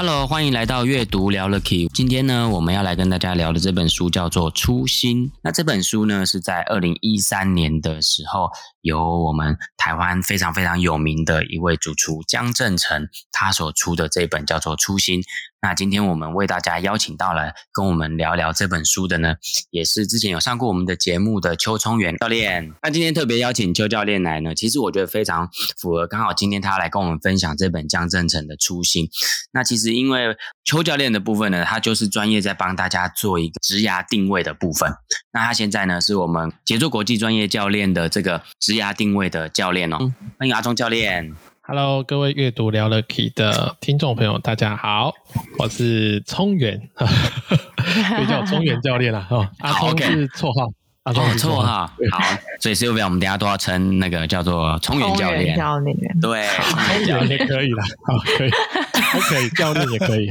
Hello，欢迎来到阅读聊了 k。今天呢，我们要来跟大家聊的这本书叫做《初心》。那这本书呢，是在二零一三年的时候，由我们台湾非常非常有名的一位主厨江振成他所出的这本叫做《初心》。那今天我们为大家邀请到了跟我们聊聊这本书的呢，也是之前有上过我们的节目的邱聪元教练。那今天特别邀请邱教练来呢，其实我觉得非常符合，刚好今天他来跟我们分享这本江振成的《初心》。那其实因为邱教练的部分呢，他就是专业在帮大家做一个职涯定位的部分。那他现在呢，是我们杰作国际专业教练的这个职涯定位的教练哦。欢迎阿忠教练。Hello，各位阅读聊了 Key 的听众朋友，大家好，我是聪元，可以叫我聪元教练了哦。阿聪是绰号，阿聪是绰号，好，所以是不是我们等下都要称那个叫做聪源教练？教练，对，聪元教练可以了，好，可以，都可以，教练也可以，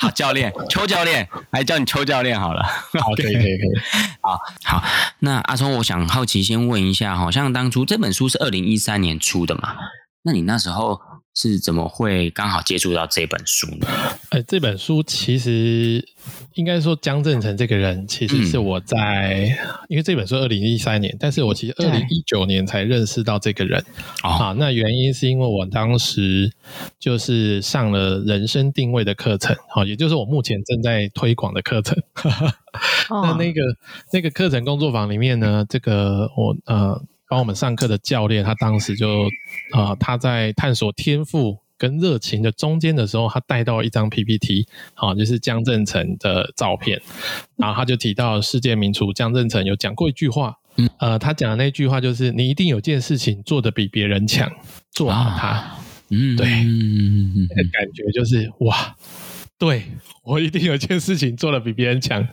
好，教练，邱教练，来叫你邱教练好了，好，可以，可以，可以，好好。那阿聪，我想好奇先问一下，好像当初这本书是二零一三年出的嘛？那你那时候是怎么会刚好接触到这本书呢？呃，这本书其实应该说江振成这个人，其实是我在，嗯、因为这本书二零一三年，但是我其实二零一九年才认识到这个人。啊，那原因是因为我当时就是上了人生定位的课程，好，也就是我目前正在推广的课程。那那个那个课程工作坊里面呢，这个我呃。帮我们上课的教练，他当时就啊、呃，他在探索天赋跟热情的中间的时候，他带到一张 PPT，好、啊，就是江振成的照片，然后他就提到世界名厨江振成有讲过一句话，呃，他讲的那句话就是：你一定有件事情做得比别人强，做好它。嗯，对，那个感觉就是哇，对，我一定有件事情做得比别人强，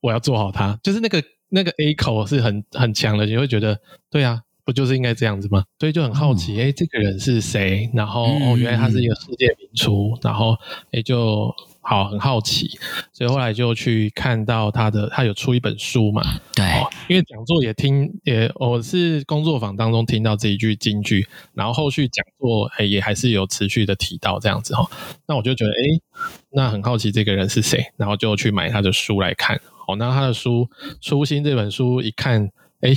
我要做好它，就是那个。那个 A 口是很很强的，你会觉得，对啊，不就是应该这样子吗？所以就很好奇，哎、嗯，这个人是谁？然后、嗯、哦，原来他是一个世界名厨，然后哎，就好很好奇，所以后来就去看到他的，他有出一本书嘛？对，哦、因为讲座也听，也我是工作坊当中听到这一句金句，然后后续讲座哎也还是有持续的提到这样子哈、哦，那我就觉得，哎，那很好奇这个人是谁，然后就去买他的书来看。哦，那他的书《初心》这本书一看，哎，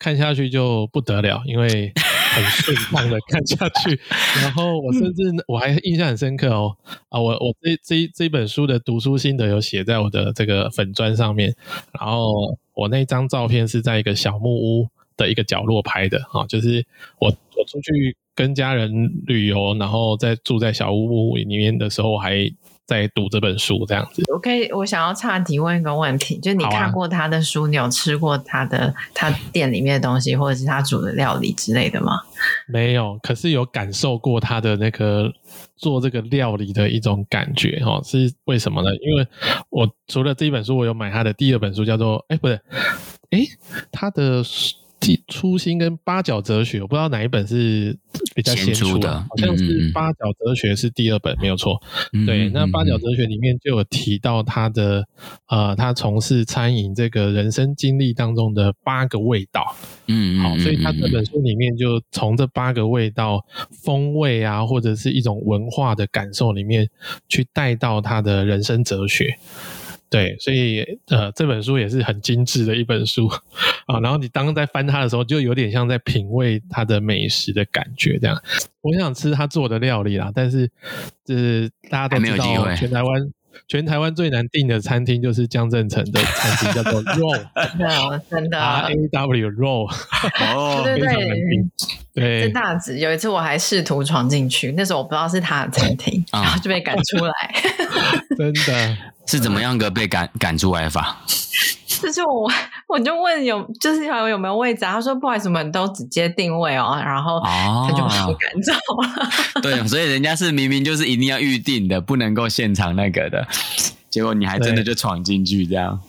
看下去就不得了，因为很顺畅的看下去。然后我甚至我还印象很深刻哦，啊，我我这这这本书的读书心得有写在我的这个粉砖上面。然后我那张照片是在一个小木屋的一个角落拍的啊，就是我我出去跟家人旅游，然后在住在小屋屋里面的时候还。在读这本书这样子，我可以，我想要岔题问一个问题，就是你看过他的书，啊、你有吃过他的他店里面的东西，或者是他煮的料理之类的吗？没有，可是有感受过他的那个做这个料理的一种感觉哈，是为什么呢？因为我除了这一本书，我有买他的第二本书，叫做哎，不对，哎，他的。初心跟八角哲学，我不知道哪一本是比较先出的，好像是八角哲学是第二本，没有错。对，那八角哲学里面就有提到他的呃，他从事餐饮这个人生经历当中的八个味道。嗯，好，所以他这本书里面就从这八个味道、风味啊，或者是一种文化的感受里面去带到他的人生哲学。对，所以呃，这本书也是很精致的一本书。啊。然后你当在翻它的时候，就有点像在品味它的美食的感觉这样。我想吃他做的料理啦，但是就是大家都知道，全台湾全台湾最难订的餐厅就是江振成的餐厅，叫做 Raw，真的。R A W Raw，哦，对对对，真大直。有一次我还试图闯进去，那时候我不知道是他的餐厅，然后就被赶出来，真的。是怎么样个被赶赶出来法？就是我，我就问有，就是有有没有位置啊？他说不好意思，我们都直接定位哦，然后他就把我赶走了。对，所以人家是明明就是一定要预定的，不能够现场那个的。结果你还真的就闯进去这样。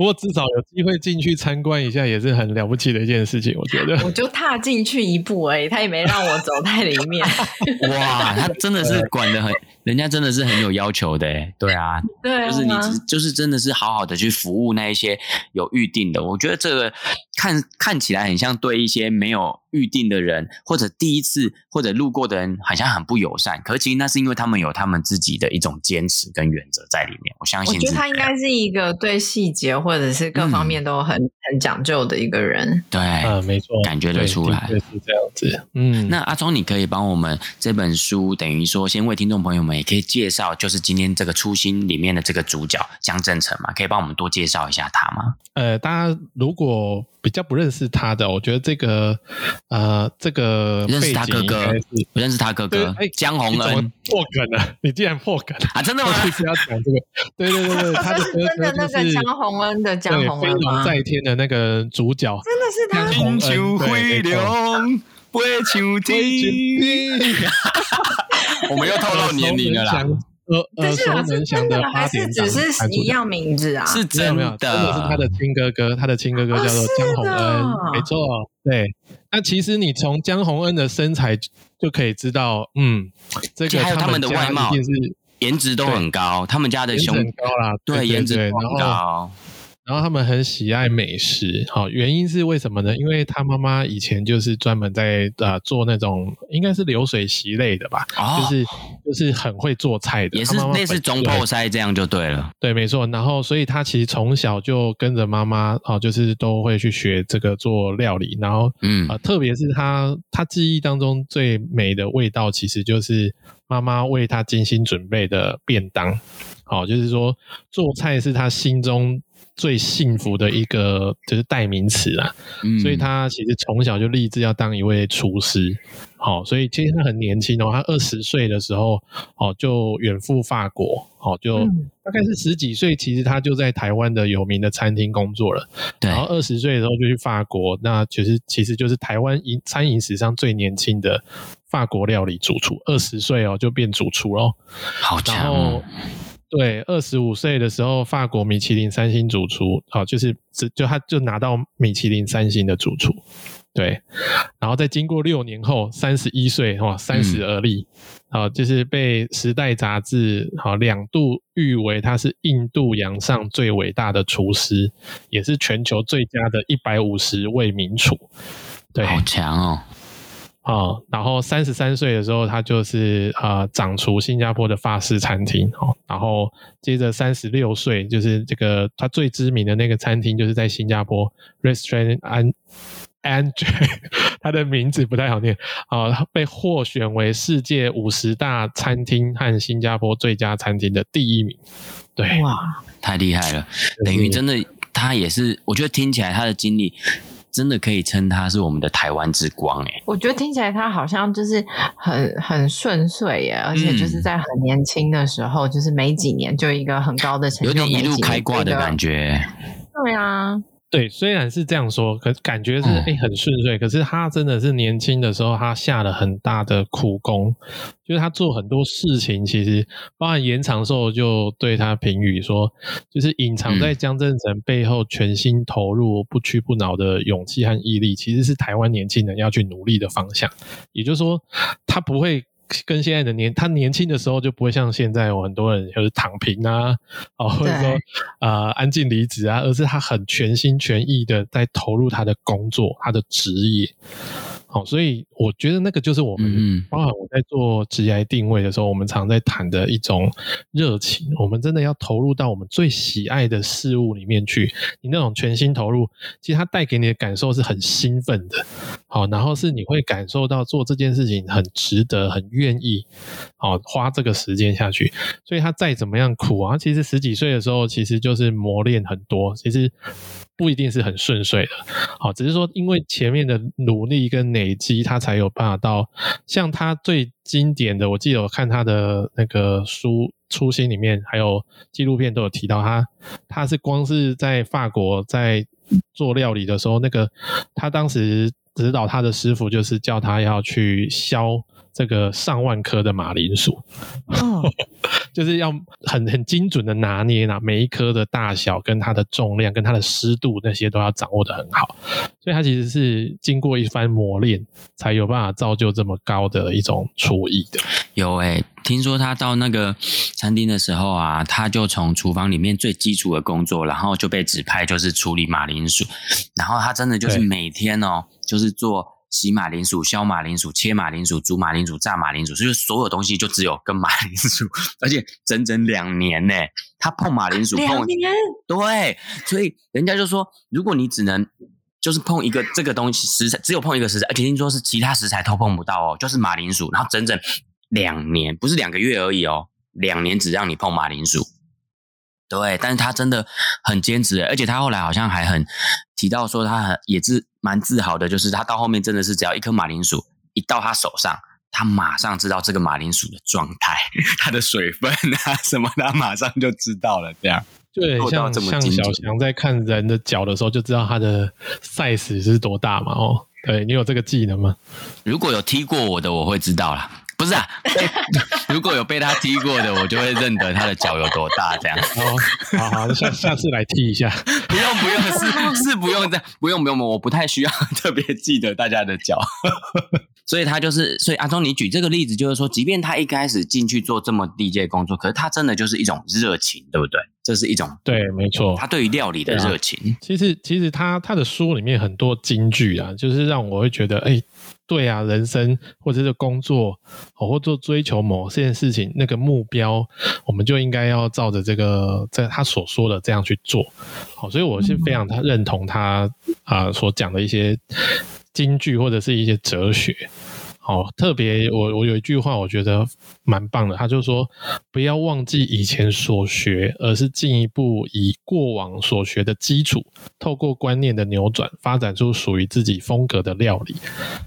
不过至少有机会进去参观一下，也是很了不起的一件事情。我觉得，我就踏进去一步而已，他也没让我走在里面。哇，他真的是管的很。人家真的是很有要求的，对啊，对，就是你只就是真的是好好的去服务那一些有预定的。我觉得这个看看起来很像对一些没有预定的人，或者第一次或者路过的人，好像很不友善。可是其实那是因为他们有他们自己的一种坚持跟原则在里面。我相信，我觉得他应该是一个对细节或者是各方面都很、嗯、很讲究的一个人。对，嗯，没错，感觉得出来，是这样子。嗯，那阿忠，你可以帮我们这本书，等于说先为听众朋友们。也可以介绍，就是今天这个初心里面的这个主角江振成嘛，可以帮我们多介绍一下他吗？呃，大家如果比较不认识他的，我觉得这个呃，这个认识他哥哥，不认识他哥哥江宏恩破梗了，你竟然破梗啊？真的吗？就是要讲这个，对对对对，他的哥哥就是那个江宏恩的江宏恩飞龙在天的那个主角，真的是他。天秋飞龙飞秋天。我们又透露年龄了啦！呃，熟能详的八点档，只是一样名字啊？是真的，真的是他的亲哥哥，他的亲哥哥叫做江宏恩，没错。对，那其实你从江宏恩的身材就可以知道，嗯，这个他们的外貌是颜值都很高，他们家的胸很高啦，对，颜值很高。然后他们很喜爱美食，好，原因是为什么呢？因为他妈妈以前就是专门在呃做那种应该是流水席类的吧，哦、就是就是很会做菜的，也是类似中破塞这样就对了，对，没错。然后所以他其实从小就跟着妈妈，哦，就是都会去学这个做料理。然后嗯啊、呃，特别是他他记忆当中最美的味道，其实就是妈妈为他精心准备的便当。好，就是说做菜是他心中。最幸福的一个就是代名词啦，嗯、所以他其实从小就立志要当一位厨师。好，所以其实他很年轻哦，他二十岁的时候哦就远赴法国，哦就大概是十几岁，其实他就在台湾的有名的餐厅工作了。对，然后二十岁的时候就去法国，那其实其实就是台湾饮餐饮史上最年轻的法国料理主厨，二十岁哦就变主厨喽，好强哦。对，二十五岁的时候，法国米其林三星主厨，好、哦，就是只就他就拿到米其林三星的主厨，对，然后在经过六年后，三十一岁，哈，三十而立，好、嗯哦，就是被《时代》杂志好两度誉为他是印度洋上最伟大的厨师，也是全球最佳的一百五十位名厨，对，好强哦。啊、哦，然后三十三岁的时候，他就是呃掌厨新加坡的法式餐厅哦。然后接着三十六岁，就是这个他最知名的那个餐厅，就是在新加坡 Restaurant Angie，他的名字不太好念啊、哦，被获选为世界五十大餐厅和新加坡最佳餐厅的第一名。对，哇，太厉害了！等于真的，他也是，我觉得听起来他的经历。真的可以称他是我们的台湾之光哎！我觉得听起来他好像就是很很顺遂耶，而且就是在很年轻的时候，嗯、就是没几年就一个很高的成就，有点一路开挂的感觉。对啊。对，虽然是这样说，可感觉是诶、欸、很顺遂。可是他真的是年轻的时候，他下了很大的苦功，就是他做很多事情，其实包含严长寿就对他评语说，就是隐藏在江振成背后全心投入、不屈不挠的勇气和毅力，其实是台湾年轻人要去努力的方向。也就是说，他不会。跟现在的年，他年轻的时候就不会像现在有很多人就是躺平啊，哦，或者说啊、呃、安静离职啊，而是他很全心全意的在投入他的工作，他的职业。好，所以我觉得那个就是我们，包含我在做职业定位的时候，我们常在谈的一种热情。我们真的要投入到我们最喜爱的事物里面去。你那种全心投入，其实它带给你的感受是很兴奋的。好，然后是你会感受到做这件事情很值得，很愿意，好花这个时间下去。所以他再怎么样苦啊，其实十几岁的时候其实就是磨练很多。其实。不一定是很顺遂的，好，只是说因为前面的努力跟累积，他才有办法到像他最经典的。我记得我看他的那个书《初心》里面，还有纪录片都有提到他，他是光是在法国在做料理的时候，那个他当时指导他的师傅就是叫他要去削这个上万颗的马铃薯。哦 就是要很很精准的拿捏呐，每一颗的大小跟它的重量跟它的湿度那些都要掌握的很好，所以它其实是经过一番磨练才有办法造就这么高的一种厨艺的。有诶、欸，听说他到那个餐厅的时候啊，他就从厨房里面最基础的工作，然后就被指派就是处理马铃薯，然后他真的就是每天哦，就是做。洗马铃薯、削马铃薯、切马铃薯、煮马铃薯、炸马铃薯，所以所有东西就只有跟马铃薯，而且整整两年呢。他碰马铃薯碰两年，对，所以人家就说，如果你只能就是碰一个这个东西食材，只有碰一个食材，而且听说是其他食材都碰不到哦，就是马铃薯，然后整整两年，不是两个月而已哦，两年只让你碰马铃薯。对，但是他真的很坚持，而且他后来好像还很提到说，他很也是蛮自豪的，就是他到后面真的是只要一颗马铃薯一到他手上，他马上知道这个马铃薯的状态、它的水分啊什么，他马上就知道了。这样，对，像像小强在看人的脚的时候，就知道他的 size 是多大嘛。哦，对，你有这个技能吗？如果有踢过我的，我会知道啦。不是啊，如果有被他踢过的，我就会认得他的脚有多大。这样，哦，好好，下 下次来踢一下。不用不用，是是不用这样，不用不用，我不太需要特别记得大家的脚。所以他就是，所以阿忠，你举这个例子，就是说，即便他一开始进去做这么低阶工作，可是他真的就是一种热情，对不对？这是一种对，没错，他对于料理的热情。啊、其实其实他他的书里面很多金句啊，就是让我会觉得，哎。对啊，人生或者是工作，或做追求某件事情，那个目标，我们就应该要照着这个，在他所说的这样去做。好，所以我是非常他认同他啊、呃、所讲的一些金句或者是一些哲学。好，特别我我有一句话，我觉得蛮棒的。他就说，不要忘记以前所学，而是进一步以过往所学的基础，透过观念的扭转，发展出属于自己风格的料理。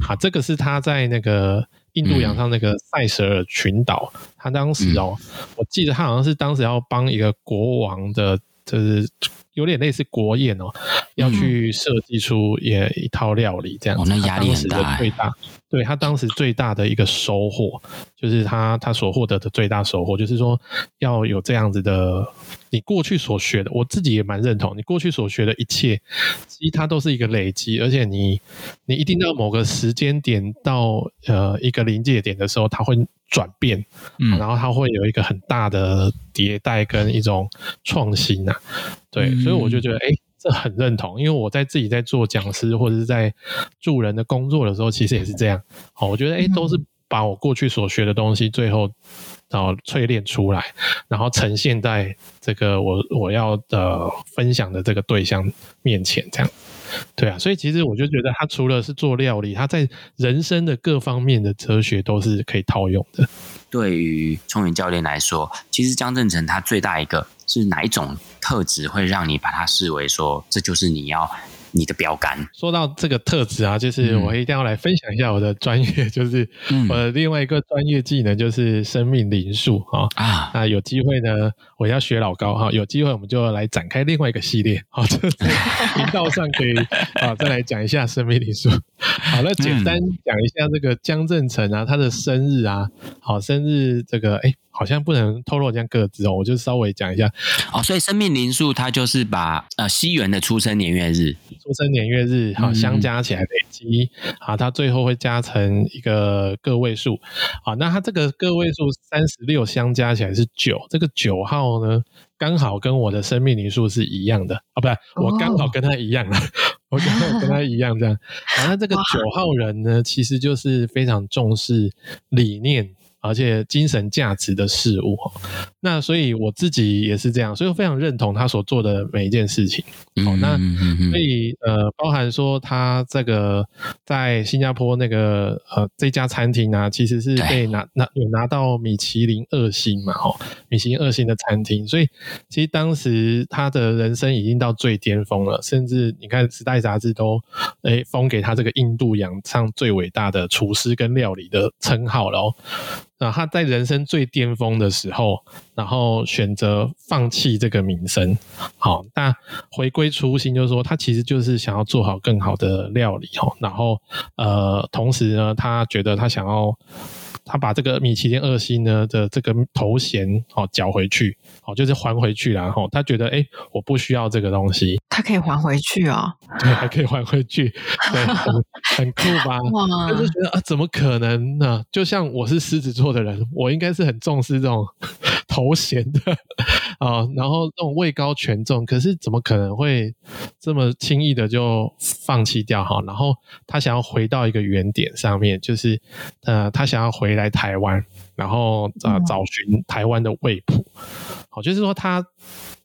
好，这个是他在那个印度洋上那个塞舌尔群岛，他当时哦，我记得他好像是当时要帮一个国王的，就是。有点类似国宴哦，要去设计出也一套料理这样子。哦，那压力很大。最大，对他当时最大的一个收获，就是他他所获得的最大收获，就是说要有这样子的，你过去所学的，我自己也蛮认同，你过去所学的一切，其实它都是一个累积，而且你你一定到某个时间点到呃一个临界点的时候，它会。转变，嗯，然后它会有一个很大的迭代跟一种创新呐、啊，对，嗯、所以我就觉得，哎，这很认同，因为我在自己在做讲师或者是在助人的工作的时候，其实也是这样，好，我觉得，哎，都是把我过去所学的东西，最后然后淬炼出来，然后呈现在这个我我要的分享的这个对象面前，这样。对啊，所以其实我就觉得他除了是做料理，他在人生的各方面的哲学都是可以套用的。对于聪元教练来说，其实江振成他最大一个是哪一种特质会让你把他视为说，这就是你要。你的标杆。说到这个特质啊，就是我一定要来分享一下我的专业，就是我的另外一个专业技能就是生命灵数啊啊。那有机会呢，我要学老高哈，有机会我们就来展开另外一个系列啊，就是 频道上可以啊再来讲一下生命灵数。好，那简单讲一下这个江振成啊，他的生日啊，好，生日这个哎。好像不能透露这样个字哦，我就稍微讲一下哦。所以生命灵数它就是把呃西元的出生年月日、出生年月日好相加起来累积，好、嗯，它最后会加成一个个位数。好，那它这个个位数三十六相加起来是九，这个九号呢刚好跟我的生命灵数是一样的啊，不是，我刚好跟他一样了，哦、我跟我跟他一样这样。好，那这个九号人呢，其实就是非常重视理念。而且精神价值的事物，那所以我自己也是这样，所以我非常认同他所做的每一件事情。哦，那所以呃，包含说他这个在新加坡那个呃这家餐厅啊，其实是被拿拿有拿到米其林二星嘛，哦，米其林二星的餐厅，所以其实当时他的人生已经到最巅峰了，甚至你看《时代》杂志都诶封给他这个印度洋上最伟大的厨师跟料理的称号了哦。啊，他在人生最巅峰的时候，然后选择放弃这个名声，好，那回归初心，就是说他其实就是想要做好更好的料理哦，然后呃，同时呢，他觉得他想要。他把这个米其林二星呢的这个头衔哦缴回去，哦就是还回去，然后他觉得哎，我不需要这个东西，他可以还回去哦，对，还可以还回去，对，很，酷吧？哇，就是觉得啊，怎么可能呢？就像我是狮子座的人，我应该是很重视这种 头衔的 啊，然后这种位高权重，可是怎么可能会这么轻易的就放弃掉哈？然后他想要回到一个原点上面，就是呃，他想要回。回来台湾，然后啊，找寻台湾的味谱。好，就是说他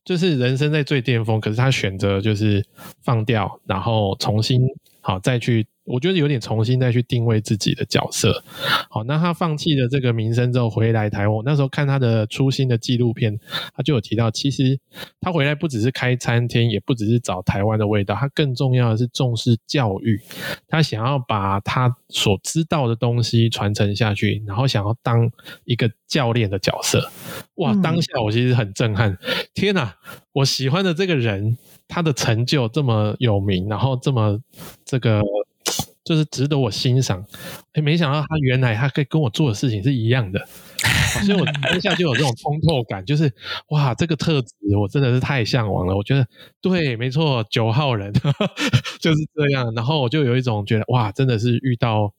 就是人生在最巅峰，可是他选择就是放掉，然后重新好再去。我觉得有点重新再去定位自己的角色，好，那他放弃了这个名声之后回来台湾，那时候看他的初心的纪录片，他就有提到，其实他回来不只是开餐厅，也不只是找台湾的味道，他更重要的是重视教育，他想要把他所知道的东西传承下去，然后想要当一个教练的角色。哇，当下我其实很震撼，天哪，我喜欢的这个人，他的成就这么有名，然后这么这个。就是值得我欣赏，哎，没想到他原来他可以跟我做的事情是一样的，所以我 当下就有这种通透感，就是哇，这个特质我真的是太向往了。我觉得对，没错，九号人 就是这样，然后我就有一种觉得哇，真的是遇到。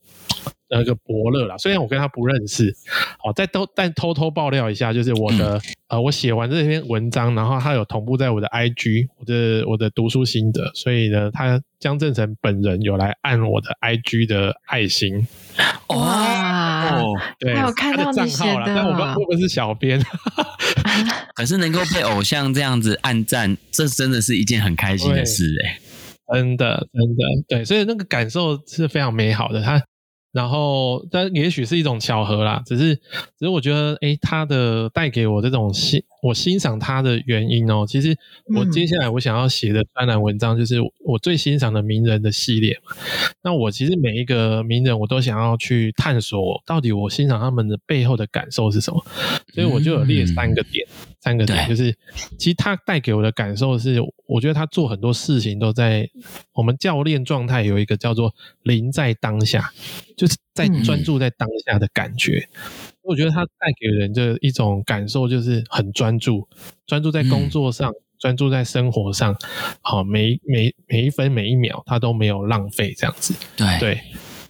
那个伯乐啦，虽然我跟他不认识，好，再偷但偷偷爆料一下，就是我的、嗯、呃，我写完这篇文章，然后他有同步在我的 IG，我的我的读书心得，所以呢，他江正成本人有来按我的 IG 的爱心，哇，哦、对，他有看到你写的，但我们我们是小编，可是能够被偶像这样子暗赞，这真的是一件很开心的事哎，真的真的对，所以那个感受是非常美好的，他。然后，但也许是一种巧合啦。只是，只是我觉得，诶，他的带给我这种欣，我欣赏他的原因哦。其实，我接下来我想要写的专栏文章，就是我最欣赏的名人的系列嘛。那我其实每一个名人，我都想要去探索，到底我欣赏他们的背后的感受是什么。所以，我就有列三个点。嗯三个点就是，其实他带给我的感受是，我觉得他做很多事情都在我们教练状态有一个叫做“临在当下”，就是在专注在当下的感觉。我觉得他带给人的一种感受就是很专注，专注在工作上，专注在生活上，好，每每每一分每一秒他都没有浪费这样子。对对。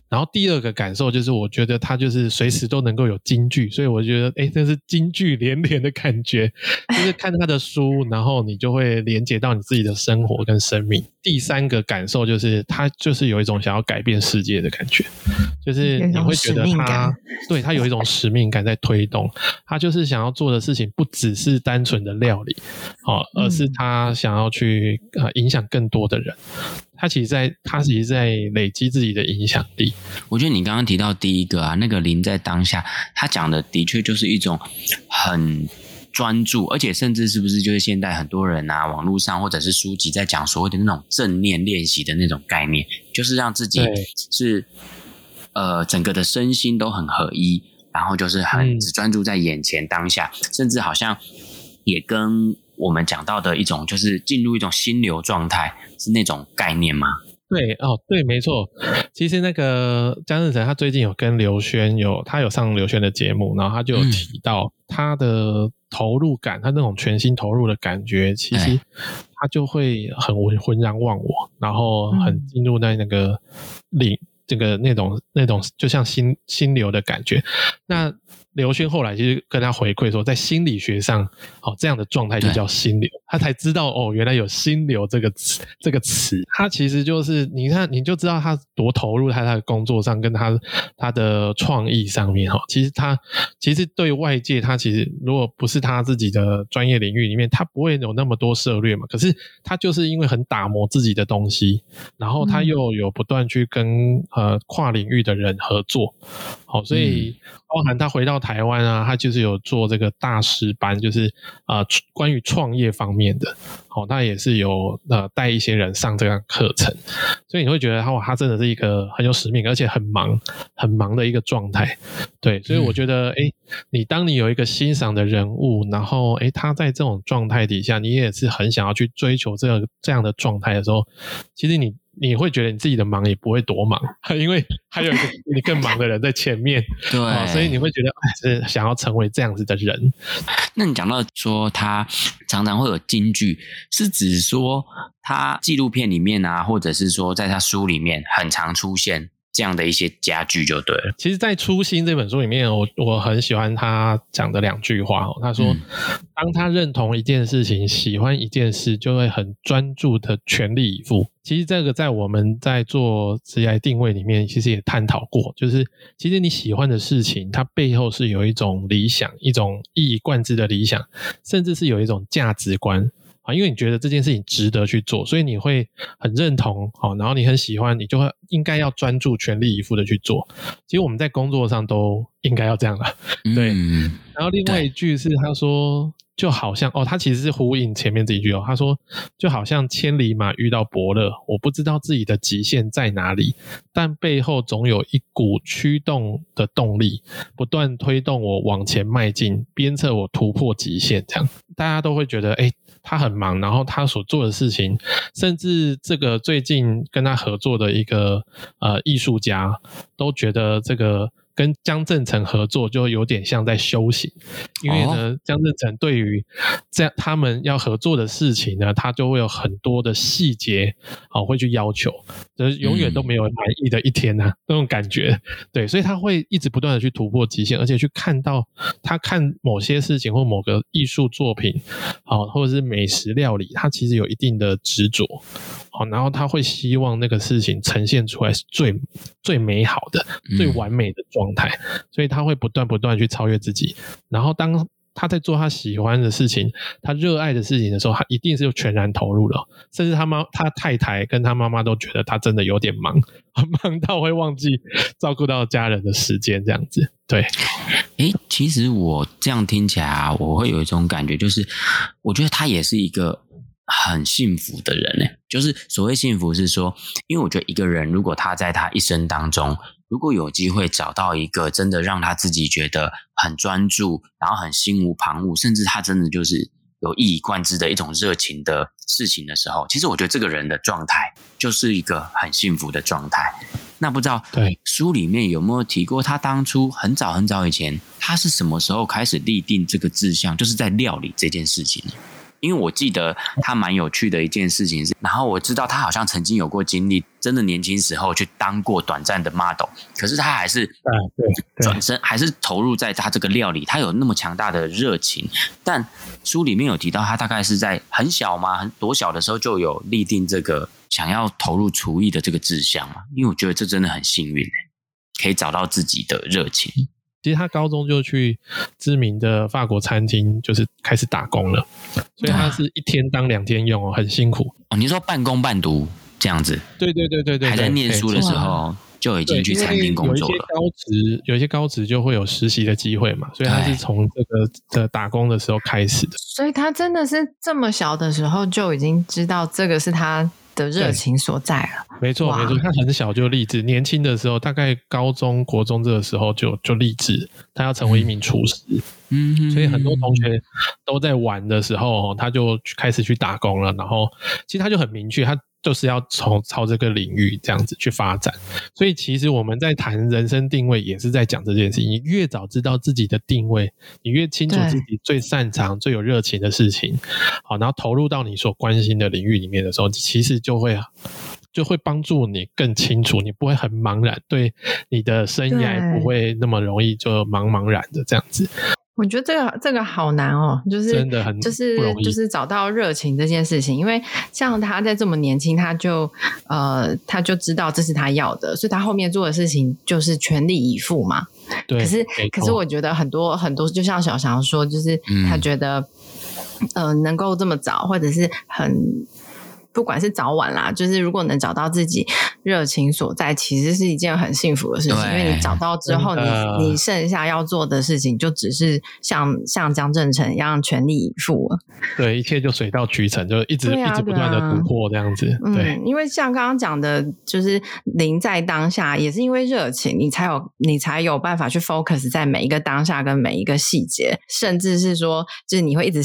然后第二个感受就是，我觉得他就是随时都能够有金句，所以我觉得，哎，这是金句连连的感觉。就是看他的书，然后你就会连接到你自己的生活跟生命。第三个感受就是，他就是有一种想要改变世界的感觉，就是你会觉得他，对，他有一种使命感在推动。他就是想要做的事情不只是单纯的料理，哦，而是他想要去呃影响更多的人。他其实在，他其实在累积自己的影响力。我觉得你刚刚提到第一个啊，那个零在当下，他讲的的确就是一种很专注，而且甚至是不是就是现在很多人啊，网络上或者是书籍在讲所谓的那种正念练习的那种概念，就是让自己是呃整个的身心都很合一，然后就是很只专注在眼前当下，嗯、甚至好像也跟。我们讲到的一种，就是进入一种心流状态，是那种概念吗？对，哦，对，没错。其实那个江志成，他最近有跟刘轩有，他有上刘轩的节目，然后他就有提到他的投入感，嗯、他那种全心投入的感觉，其实他就会很浑浑然忘我，然后很进入在那个领、嗯、这个那种那种，就像心心流的感觉。那刘轩后来其实跟他回馈说，在心理学上，哦，这样的状态就叫心流。他才知道哦，原来有心流这个词，这个词，他其实就是你看，你就知道他多投入在他的工作上，跟他他的创意上面哈。其实他其实对外界，他其实如果不是他自己的专业领域里面，他不会有那么多涉猎嘛。可是他就是因为很打磨自己的东西，然后他又有不断去跟呃跨领域的人合作。好，所以包含他回到台湾啊，他就是有做这个大师班，就是呃关于创业方面的，好，他也是有呃带一些人上这个课程，所以你会觉得他哇，他真的是一个很有使命，而且很忙很忙的一个状态，对，所以我觉得，哎、嗯，你当你有一个欣赏的人物，然后哎他在这种状态底下，你也是很想要去追求这个这样的状态的时候，其实你。你会觉得你自己的忙也不会多忙，因为还有一个比 你更忙的人在前面，对、哦，所以你会觉得是想要成为这样子的人。那你讲到说他常常会有金句，是指说他纪录片里面啊，或者是说在他书里面很常出现。这样的一些家具就对了。其实，在《初心》这本书里面，我我很喜欢他讲的两句话。他说：“当他认同一件事情，喜欢一件事，就会很专注的全力以赴。”其实，这个在我们在做职业定位里面，其实也探讨过。就是，其实你喜欢的事情，它背后是有一种理想，一种一以贯之的理想，甚至是有一种价值观。因为你觉得这件事情值得去做，所以你会很认同，好，然后你很喜欢，你就会应该要专注、全力以赴的去做。其实我们在工作上都应该要这样了，对。嗯、然后另外一句是他说，就好像哦，他其实是呼应前面这一句哦，他说就好像千里马遇到伯乐，我不知道自己的极限在哪里，但背后总有一股驱动的动力，不断推动我往前迈进，鞭策我突破极限。这样大家都会觉得，哎。他很忙，然后他所做的事情，甚至这个最近跟他合作的一个呃艺术家，都觉得这个。跟江振成合作就有点像在修行，因为呢，江振成对于这样他们要合作的事情呢，他就会有很多的细节啊，会去要求，就是永远都没有满意的一天呐、啊，那种感觉。对，所以他会一直不断的去突破极限，而且去看到他看某些事情或某个艺术作品，好，或者是美食料理，他其实有一定的执着。好，然后他会希望那个事情呈现出来是最最美好的、最完美的状态，所以他会不断不断去超越自己。然后当他在做他喜欢的事情、他热爱的事情的时候，他一定是就全然投入了。甚至他妈、他太太跟他妈妈都觉得他真的有点忙，忙到会忘记照顾到家人的时间这样子。对，诶，其实我这样听起来啊，我会有一种感觉，就是我觉得他也是一个。很幸福的人呢，就是所谓幸福是说，因为我觉得一个人如果他在他一生当中，如果有机会找到一个真的让他自己觉得很专注，然后很心无旁骛，甚至他真的就是有一以贯之的一种热情的事情的时候，其实我觉得这个人的状态就是一个很幸福的状态。那不知道对书里面有没有提过，他当初很早很早以前，他是什么时候开始立定这个志向，就是在料理这件事情。因为我记得他蛮有趣的一件事情是，然后我知道他好像曾经有过经历，真的年轻时候去当过短暂的 model，可是他还是转身，还是投入在他这个料理，他有那么强大的热情。但书里面有提到，他大概是在很小嘛，很多小的时候就有立定这个想要投入厨艺的这个志向嘛。因为我觉得这真的很幸运，可以找到自己的热情。其实他高中就去知名的法国餐厅，就是开始打工了，所以他是一天当两天用哦，很辛苦哦。你说半工半读这样子？对对对对对，还在念书的时候就已经去餐厅工作了。有一些高职，有一些高职就会有实习的机会嘛，所以他是从这个的打工的时候开始的。所以他真的是这么小的时候就已经知道这个是他的热情所在了，没错没错，他很小就立志，年轻的时候大概高中国中这个时候就就立志，他要成为一名厨师，嗯，所以很多同学都在玩的时候，他就开始去打工了，然后其实他就很明确，他。就是要从朝这个领域这样子去发展，所以其实我们在谈人生定位，也是在讲这件事情。你越早知道自己的定位，你越清楚自己最擅长、最有热情的事情，好，然后投入到你所关心的领域里面的时候，其实就会就会帮助你更清楚，你不会很茫然，对你的生涯不会那么容易就茫茫然的这样子。我觉得这个这个好难哦，就是真的很就是就是找到热情这件事情，因为像他在这么年轻，他就呃他就知道这是他要的，所以他后面做的事情就是全力以赴嘛。对，可是可是我觉得很多很多，就像小翔说，就是他觉得、嗯、呃能够这么早，或者是很。不管是早晚啦，就是如果能找到自己热情所在，其实是一件很幸福的事情。因为你找到之后，你你剩下要做的事情，就只是像像江振成一样全力以赴。对，一切就水到渠成，就一直、啊、一直不断的突破这样子。对，嗯、因为像刚刚讲的，就是临在当下，也是因为热情，你才有你才有办法去 focus 在每一个当下跟每一个细节，甚至是说，就是你会一直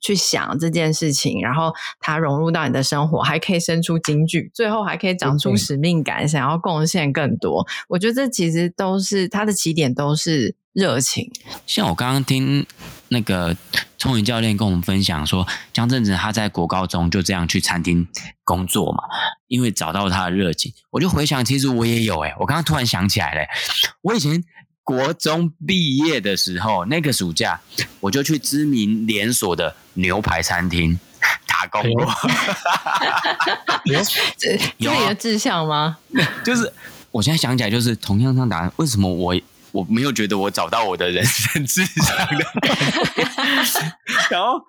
去想这件事情，然后它融入到你的生活，还可以生出金句，最后还可以长出使命感，嗯、想要贡献更多。我觉得这其实都是他的起点，都是热情。像我刚刚听那个聪云教练跟我们分享说，江正子他在国高中就这样去餐厅工作嘛，因为找到他的热情。我就回想，其实我也有哎、欸，我刚刚突然想起来了，我以前国中毕业的时候，那个暑假我就去知名连锁的牛排餐厅。打工 这有你的志向吗？就是我现在想起来，就是同样这样答，为什么我我没有觉得我找到我的人生志向的感觉？然后，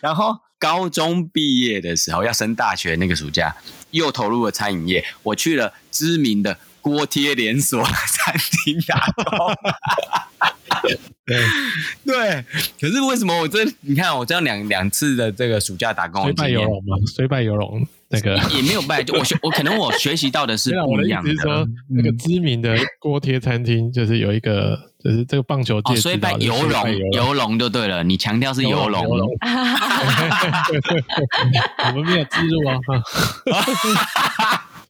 然后高中毕业的时候要升大学那个暑假，又投入了餐饮业，我去了知名的锅贴连锁餐厅打工。对对，可是为什么我这你看我这样两两次的这个暑假打工，虽败犹荣嘛？虽败犹荣，那个也没有败，就我学我可能我 学习到的是不一样的。是说那个知名的锅贴餐厅，就是有一个，就是这个棒球界，虽败犹荣，犹荣就对了。你强调是犹荣，我们没有记录啊。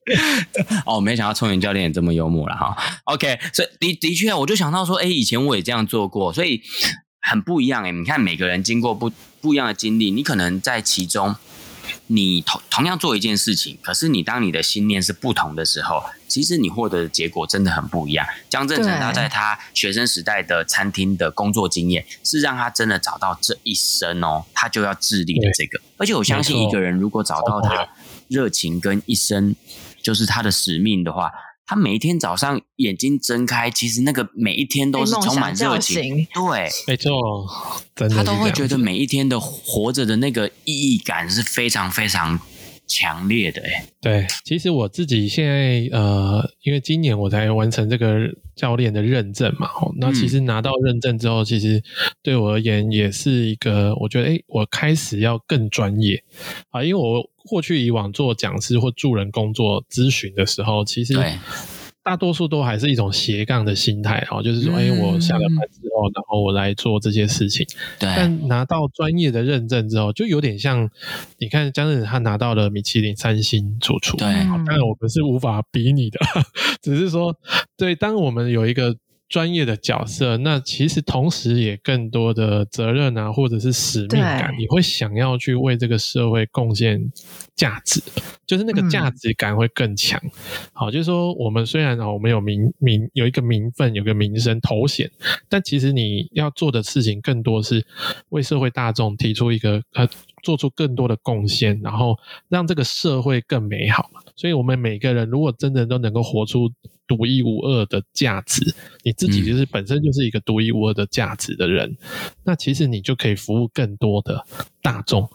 哦，没想到聪明教练也这么幽默了哈。OK，所以的的确，我就想到说，哎，以前我也这样做过，所以很不一样哎。你看，每个人经过不不一样的经历，你可能在其中，你同同样做一件事情，可是你当你的心念是不同的时候，其实你获得的结果真的很不一样。江振成他在他学生时代的餐厅的工作经验，是让他真的找到这一生哦，他就要致力的这个。而且我相信，一个人如果找到他热情跟一生。就是他的使命的话，他每一天早上眼睛睁开，其实那个每一天都是充满热情。对，没错，他都会觉得每一天的活着的那个意义感是非常非常强烈的。哎，对，其实我自己现在呃，因为今年我才完成这个教练的认证嘛，那其实拿到认证之后，其实对我而言也是一个，我觉得哎，我开始要更专业啊，因为我。过去以往做讲师或助人工作咨询的时候，其实大多数都还是一种斜杠的心态哦，就是说，哎，我下了班之后，然后我来做这些事情。对。但拿到专业的认证之后，就有点像，你看江振诚他拿到了米其林三星主厨，对。当然我们是无法比拟的，只是说，对，当我们有一个。专业的角色，那其实同时也更多的责任啊，或者是使命感，你会想要去为这个社会贡献价值，就是那个价值感会更强。嗯、好，就是说我们虽然啊，我们有名名有一个名分，有个名声头衔，但其实你要做的事情更多是为社会大众提出一个呃，做出更多的贡献，然后让这个社会更美好嘛。所以，我们每个人如果真的都能够活出。独一无二的价值，你自己就是本身就是一个独一无二的价值的人，嗯、那其实你就可以服务更多的大众，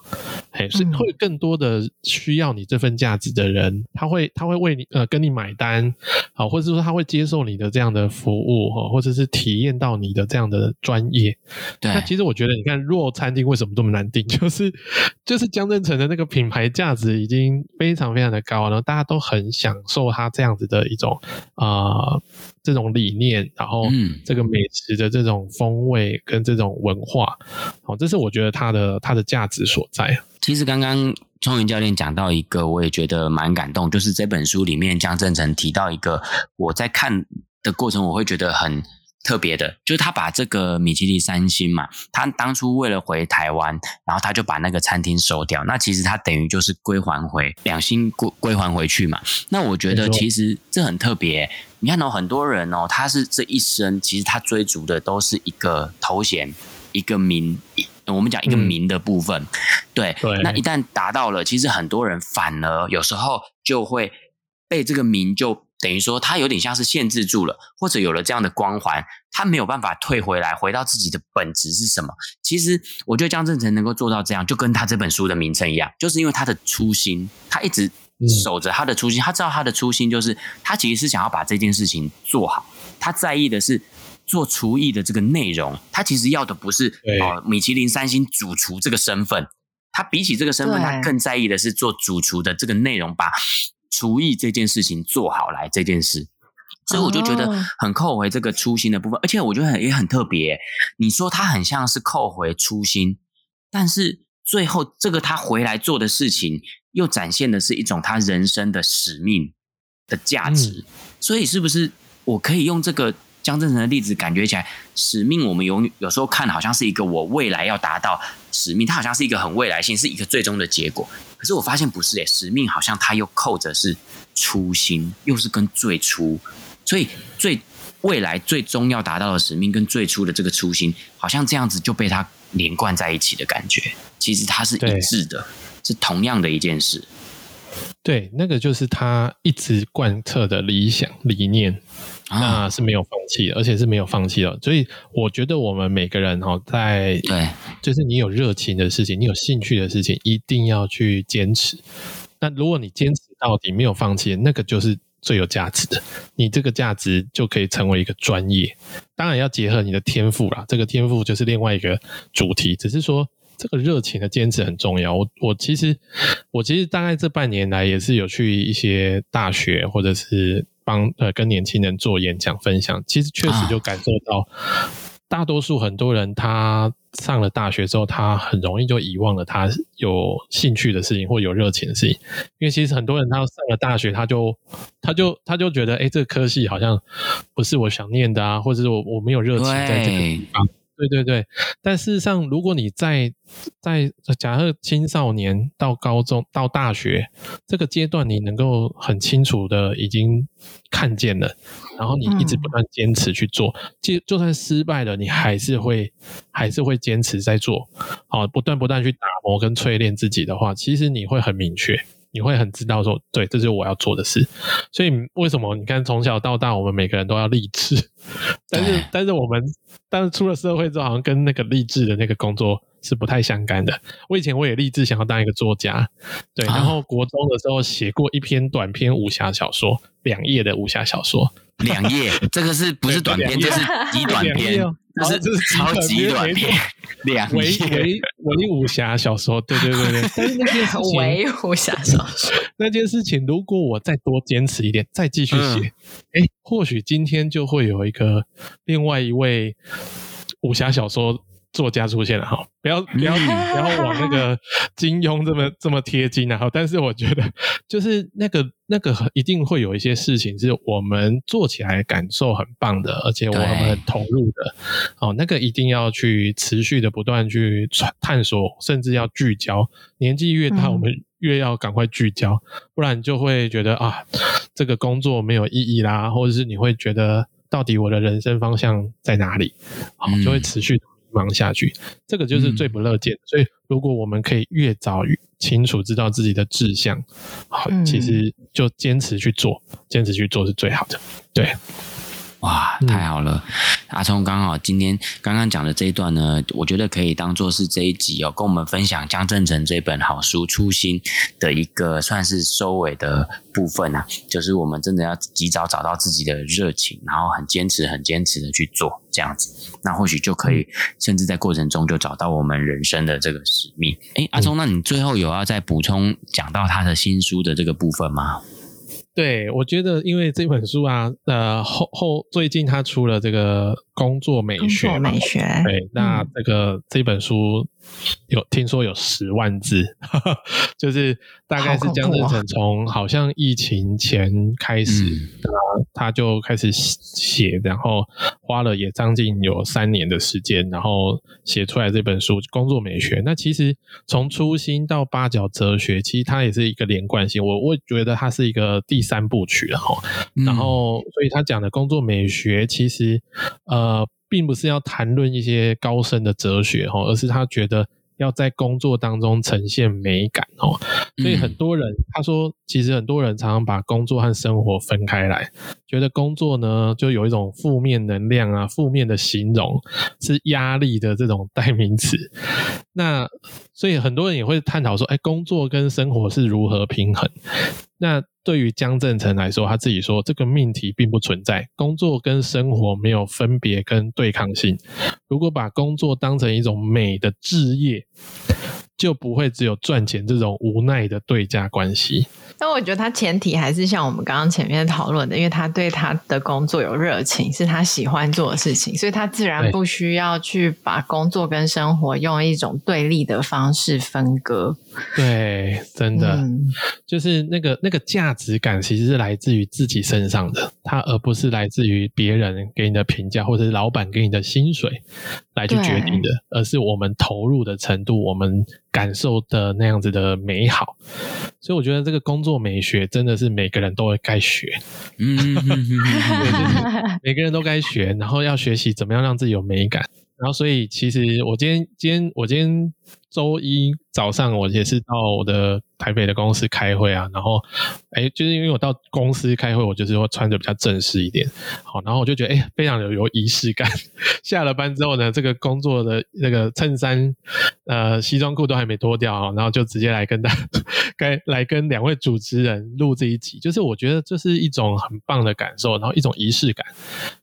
嘿，是会更多的需要你这份价值的人，他会他会为你呃跟你买单，好，或者说他会接受你的这样的服务哈，或者是体验到你的这样的专业。对，那其实我觉得，你看若餐厅为什么这么难订，就是就是江振成的那个品牌价值已经非常非常的高了，然后大家都很享受他这样子的一种。啊、呃，这种理念，然后这个美食的这种风味跟这种文化，哦，这是我觉得它的它的价值所在。其实刚刚聪云教练讲到一个，我也觉得蛮感动，就是这本书里面江正成提到一个，我在看的过程，我会觉得很。特别的，就是他把这个米其林三星嘛，他当初为了回台湾，然后他就把那个餐厅收掉。那其实他等于就是归还回两星归归还回去嘛。那我觉得其实这很特别。你看到、哦、很多人哦，他是这一生其实他追逐的都是一个头衔，一个名，我们讲一个名的部分。嗯、对，对。那一旦达到了，其实很多人反而有时候就会被这个名就。等于说，他有点像是限制住了，或者有了这样的光环，他没有办法退回来，回到自己的本质是什么？其实，我觉得江正成能够做到这样，就跟他这本书的名称一样，就是因为他的初心，他一直守着他的初心，他知道他的初心就是他其实是想要把这件事情做好，他在意的是做厨艺的这个内容，他其实要的不是哦米其林三星主厨这个身份，他比起这个身份，他更在意的是做主厨的这个内容，把厨艺这件事情做好来这件事。所以我就觉得很扣回这个初心的部分，而且我觉得很也很特别。你说他很像是扣回初心，但是最后这个他回来做的事情，又展现的是一种他人生的使命的价值。所以是不是我可以用这个江振成的例子，感觉起来使命，我们有有时候看好像是一个我未来要达到使命，它好像是一个很未来性，是一个最终的结果。可是我发现不是诶，使命好像它又扣着是初心，又是跟最初。所以，最未来最终要达到的使命，跟最初的这个初心，好像这样子就被它连贯在一起的感觉。其实它是一致的，是同样的一件事。对，那个就是他一直贯彻的理想理念，那是没有放弃的，而且是没有放弃的。所以，我觉得我们每个人哈，在对，就是你有热情的事情，你有兴趣的事情，一定要去坚持。那如果你坚持到底，没有放弃，那个就是。最有价值的，你这个价值就可以成为一个专业。当然要结合你的天赋啦，这个天赋就是另外一个主题。只是说这个热情的坚持很重要。我我其实我其实大概这半年来也是有去一些大学，或者是帮呃跟年轻人做演讲分享。其实确实就感受到。大多数很多人，他上了大学之后，他很容易就遗忘了他有兴趣的事情或有热情的事情。因为其实很多人他上了大学，他就他就他就觉得，哎，这个科系好像不是我想念的啊，或者是我我没有热情在这个地方。对对对，但事实上，如果你在在假设青少年到高中到大学这个阶段，你能够很清楚的已经看见了，然后你一直不断坚持去做，就、嗯、就算失败了，你还是会还是会坚持在做，好，不断不断去打磨跟淬炼自己的话，其实你会很明确。你会很知道说，对，这是我要做的事。所以为什么你看从小到大，我们每个人都要励志，但是但是我们但是出了社会之后，好像跟那个励志的那个工作是不太相干的。我以前我也立志想要当一个作家，对，然后国中的时候写过一篇短篇武侠小说，两页的武侠小说。两页，这个是不是短篇？这是极短篇，这是这是超级短篇，两页。为为武侠小说，对对对对。但是那件事情，为武侠小说，那件事情，如果我再多坚持一点，再继续写，哎、嗯，或许今天就会有一个另外一位武侠小说。作家出现了哈，不要不要不要往那个 金庸这么这么贴近啊！但是我觉得，就是那个那个一定会有一些事情是我们做起来感受很棒的，而且我们很投入的哦。那个一定要去持续的不断去探索，甚至要聚焦。年纪越大，我们越要赶快聚焦，不然就会觉得啊，这个工作没有意义啦，或者是你会觉得到底我的人生方向在哪里？好，就会持续。忙下去，这个就是最不乐见。嗯、所以，如果我们可以越早越清楚知道自己的志向，好，其实就坚持去做，坚持去做是最好的。对。哇，太好了！嗯、阿聪刚好今天刚刚讲的这一段呢，我觉得可以当做是这一集哦，跟我们分享江正成这本好书《初心》的一个算是收尾的部分啊，就是我们真的要及早找到自己的热情，然后很坚持、很坚持的去做这样子，那或许就可以，甚至在过程中就找到我们人生的这个使命。诶，阿聪，那你最后有要再补充讲到他的新书的这个部分吗？对，我觉得因为这本书啊，呃，后后最近他出了这个工作美学，工作美学，对，那这个、嗯、这本书有听说有十万字，就是大概是江正成从好像疫情前开始，啊、他就开始写，然后花了也将近有三年的时间，然后写出来这本书《工作美学》。那其实从初心到八角哲学，其实它也是一个连贯性。我我觉得它是一个第三部曲，然后，然后，所以他讲的工作美学，其实呃，并不是要谈论一些高深的哲学哈，而是他觉得。要在工作当中呈现美感哦，所以很多人他说，其实很多人常常把工作和生活分开来，觉得工作呢就有一种负面能量啊，负面的形容是压力的这种代名词。那所以很多人也会探讨说，哎，工作跟生活是如何平衡？那对于江正成来说，他自己说这个命题并不存在，工作跟生活没有分别跟对抗性。如果把工作当成一种美的职业，就不会只有赚钱这种无奈的对价关系。但我觉得他前提还是像我们刚刚前面讨论的，因为他对他的工作有热情，是他喜欢做的事情，所以他自然不需要去把工作跟生活用一种对立的方式分割。对，真的，嗯、就是那个那个价值感其实是来自于自己身上的，它而不是来自于别人给你的评价或者是老板给你的薪水来去决定的，而是我们投入的程度，我们。感受的那样子的美好，所以我觉得这个工作美学真的是每个人都会该学，嗯，每个人都该学，然后要学习怎么样让自己有美感，然后所以其实我今天今天我今天周一早上我也是到我的。台北的公司开会啊，然后，哎，就是因为我到公司开会，我就是会穿着比较正式一点，好，然后我就觉得，哎，非常有有仪式感。下了班之后呢，这个工作的那个衬衫、呃，西装裤都还没脱掉，然后就直接来跟大 家，来跟两位主持人录这一集，就是我觉得这是一种很棒的感受，然后一种仪式感，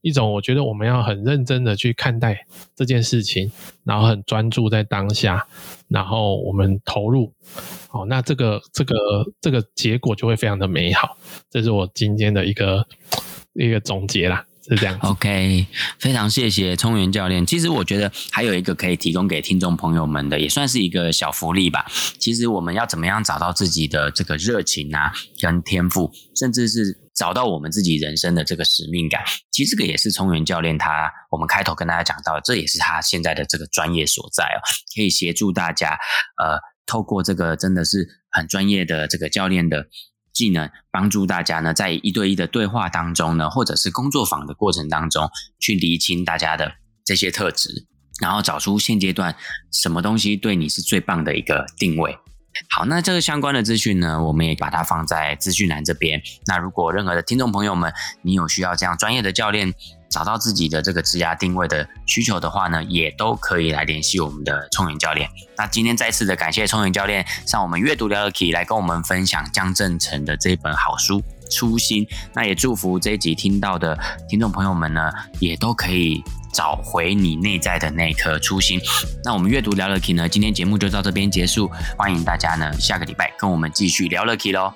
一种我觉得我们要很认真的去看待这件事情，然后很专注在当下。然后我们投入，哦，那这个这个这个结果就会非常的美好。这是我今天的一个一个总结啦，是这样。OK，非常谢谢聪元教练。其实我觉得还有一个可以提供给听众朋友们的，也算是一个小福利吧。其实我们要怎么样找到自己的这个热情啊，跟天赋，甚至是。找到我们自己人生的这个使命感，其实这个也是聪元教练他，我们开头跟大家讲到，这也是他现在的这个专业所在哦，可以协助大家，呃，透过这个真的是很专业的这个教练的技能，帮助大家呢，在一对一的对话当中呢，或者是工作坊的过程当中，去厘清大家的这些特质，然后找出现阶段什么东西对你是最棒的一个定位。好，那这个相关的资讯呢，我们也把它放在资讯栏这边。那如果任何的听众朋友们，你有需要这样专业的教练找到自己的这个职涯定位的需求的话呢，也都可以来联系我们的聪元教练。那今天再次的感谢聪元教练上我们阅读聊乐 Key 来跟我们分享江振成的这本好书《初心》。那也祝福这一集听到的听众朋友们呢，也都可以。找回你内在的那颗初心。那我们阅读聊乐 K 呢，今天节目就到这边结束。欢迎大家呢，下个礼拜跟我们继续聊乐 Key 喽。